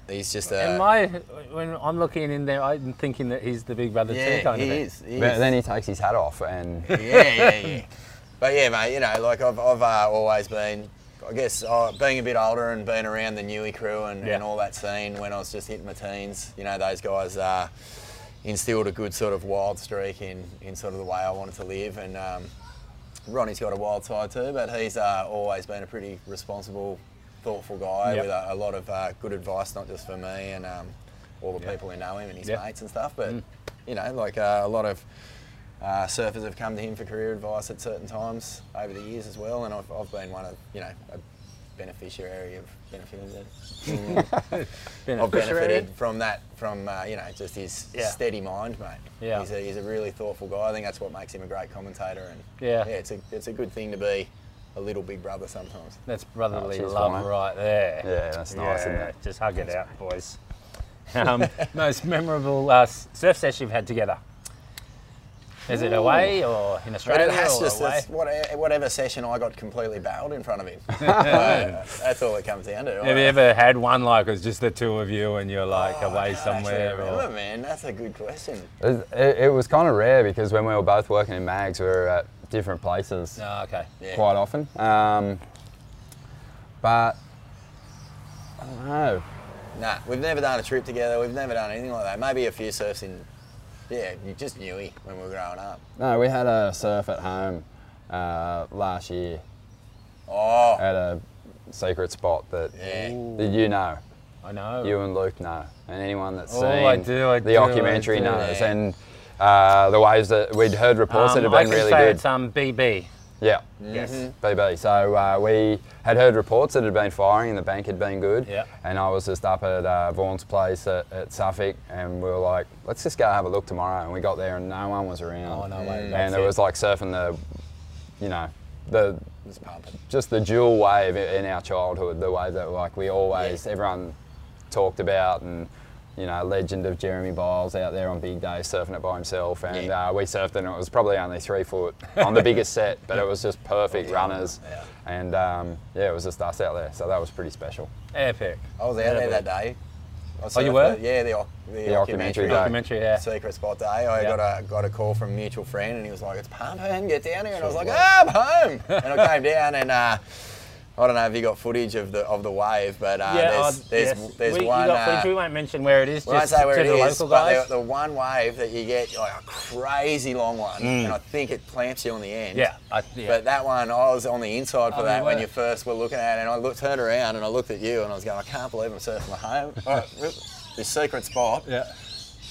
he's just a And my, when I'm looking in there, I'm thinking that he's the big brother too, kind he of is. He is. But is. then he takes his hat off and yeah, yeah, yeah. But yeah, mate, you know, like I've, I've uh, always been, I guess, uh, being a bit older and being around the Newey crew and, Yeah. and all that scene when I was just hitting my teens, you know, those guys uh, instilled a good sort of wild streak in, in sort of the way I wanted to live. And um, Ronnie's got a wild side too, but he's uh, always been a pretty responsible, thoughtful guy Yep. with a, a lot of uh, good advice, not just for me and um, all the people who know him and his Yep. mates and stuff, but you know, like uh, a lot of uh, surfers have come to him for career advice at certain times over the years as well, and I've, I've been one of you know a beneficiary of benefited. I've benefited from that, from uh, you know just his Yeah. steady mind, mate. Yeah. He's a, he's a really thoughtful guy. I think that's what makes him a great commentator, and Yeah. yeah, it's a it's a good thing to be a little big brother sometimes. That's brotherly cheers, love Warner. right there. Yeah, that's nice, isn't it? Just hug it out, boys. Um, most memorable uh, surf session you've had together? Is it away or in Australia? But Australia it has or just away? it's whatever, whatever session I got completely barreled in front of him. Uh, that's all it comes down to. Have you ever had one like it was just the two of you and you're like Oh, away can't somewhere? actually Or, remember, man. That's a good question. it, it, it was kind of rare because when we were both working in mags, we were at different places oh, okay. Yeah. quite often. Um, but I don't know. Nah, we've never done a trip together. We've never done anything like that. Maybe a few surfs in, yeah, you just knew he when we were growing up. No, we had a surf at home uh, last year Oh, at a secret spot that, yeah. that you know. I know. You and Luke know, and anyone that's Oh, seen I do, I the do, documentary do. knows. Yeah. And uh, the waves that we'd heard reports that Um, had I been can really say good. it's um, BB. Yeah, Yes. BB. So uh, we had heard reports that had been firing and the bank had been good. Yeah. And I was just up at uh, Vaughan's place at, at Suffolk, and we were like, let's just go have a look tomorrow. And we got there, and no one was around. Oh, no way. And it it. was like surfing the, you know, the just the dual wave in our childhood, the wave that like we always Yeah. everyone talked about and you know, legend of Jeremy Byles out there on big days surfing it by himself, and Yeah. uh, we surfed it. and It was probably only three foot on the biggest set, but it was just perfect runners, Yeah. and um, yeah, it was just us out there, so that was pretty special. Epic. I was out there that day. Oh, you were? the- yeah, the, the, The documentary. Documentary, yeah. Secret spot day. I Yeah. got a got a call from a mutual friend, and he was like, "It's pumping, get down here." And I was like, was. "Ah, I'm home." and I came down, and uh, I don't know if you got footage of the of the wave, but uh, yeah, there's there's, yes. there's we, one. got footage, uh, we won't mention where it is, we won't just say where to it the is, local but guys. the, the one wave that you get like a crazy long one, and I think it clamps you on the end. Mm. yeah, I, yeah. But that one, I was on the inside for Oh, that when you first were looking at it, and I looked, turned around and I looked at you, and I was going, I can't believe I'm surfing at home. This secret spot yeah.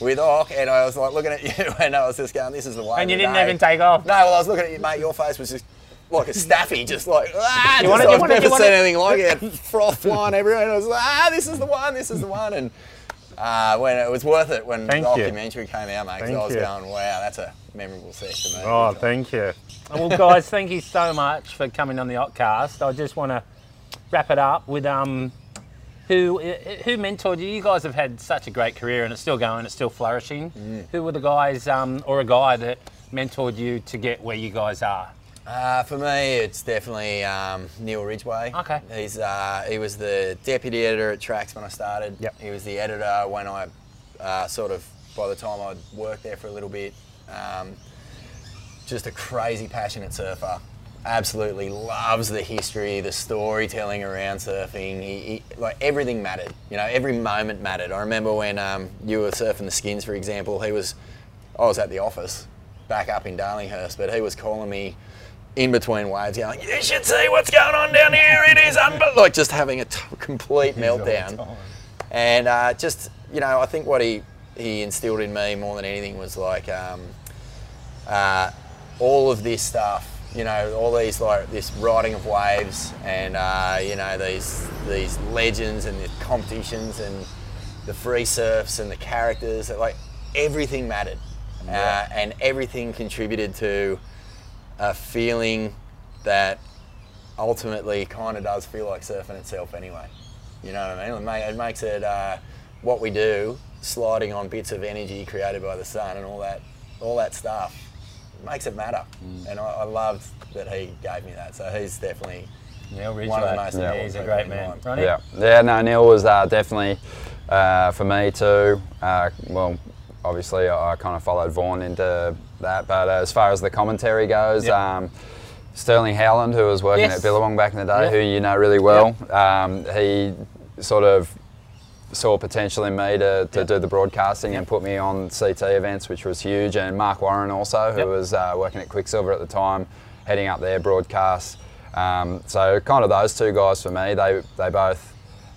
with Ock, and I was like looking at you, and I was just going, this is the way. And you didn't day. even take off. No, well, I was looking at you, mate. Your face was just like a staffy, just like ah. You just, wanted- you I've wanted- never you seen wanted- anything like it. Froth flying everywhere, and I was like, ah, this is the one, this is the one, and. Uh, when it was worth it when Thank the you. documentary came out, mate. 'cause Thank I was you. going, wow, that's a memorable session, mate. Oh, thank you. Well, guys, thank you so much for coming on the Occ-Cast. I just want to wrap it up with um, who who mentored you. You guys have had such a great career, and it's still going. It's still flourishing. Mm. Who were the guys, um, or a guy that mentored you to get where you guys are? Uh, for me, it's definitely um, Neil Ridgway. Okay. He's uh, he was the deputy editor at Tracks when I started. Yep. He was the editor when I uh, sort of by the time I'd worked there for a little bit. Um, just a crazy passionate surfer. Absolutely loves the history, the storytelling around surfing. He, he, like everything mattered. You know, every moment mattered. I remember when um, you were surfing the skins, for example. He was, I was at the office, back up in Darlinghurst, but he was calling me in between waves, going, "You should see what's going on down here. It is unbelievable." Like just having a t- complete meltdown. And uh, just, you know, I think what he, he instilled in me more than anything was like um, uh, all of this stuff you know, all these like this riding of waves, and uh, you know these these legends and the competitions and the free surfs and the characters. Like everything mattered, uh, and everything contributed to a feeling that ultimately kind of does feel like surfing itself anyway. You know what I mean? It, ma- it makes it uh, what we do, sliding on bits of energy created by the sun and all that, all that stuff. Makes it matter, and I, I loved that he gave me that. So he's definitely Neil one of the Ridgway. most Yeah. He's a great man. Ronnie? Yeah, yeah. No, Neil was uh, definitely uh, for me too. Uh, well, obviously I, I kind of followed Vaughan into that, but uh, as far as the commentary goes, Yep. um, Sterling Howland, who was working Yes. at Billabong back in the day, Yep. who you know really well, um, he sort of saw potential in me to, to Yep. do the broadcasting and put me on CT events, which was huge. And Mark Warren also, who Yep. was uh, working at Quiksilver at the time, heading up their broadcasts. Um, so kind of those two guys for me. They they both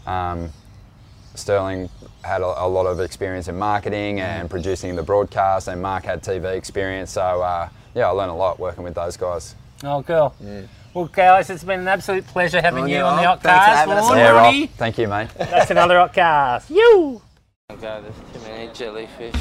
um, Sterling had a, a lot of experience in marketing and producing the broadcast, and Mark had TV experience. So uh, yeah, I learned a lot working with those guys. Oh, cool. Well, guys, it's been an absolute pleasure having On you you, on the Rob. Occ-Cast. Thanks for having us yeah, Rob. Thank you, mate. That's another Occ-Cast. You. God, there's too many jellyfish.